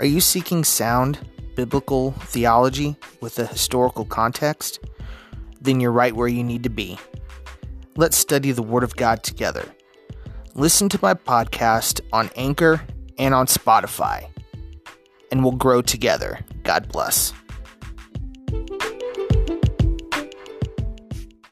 Are you seeking sound biblical theology with a historical context? Then you're right where you need to be. Let's study the Word of God together. Listen to my podcast on Anchor and on Spotify, and we'll grow together. God bless.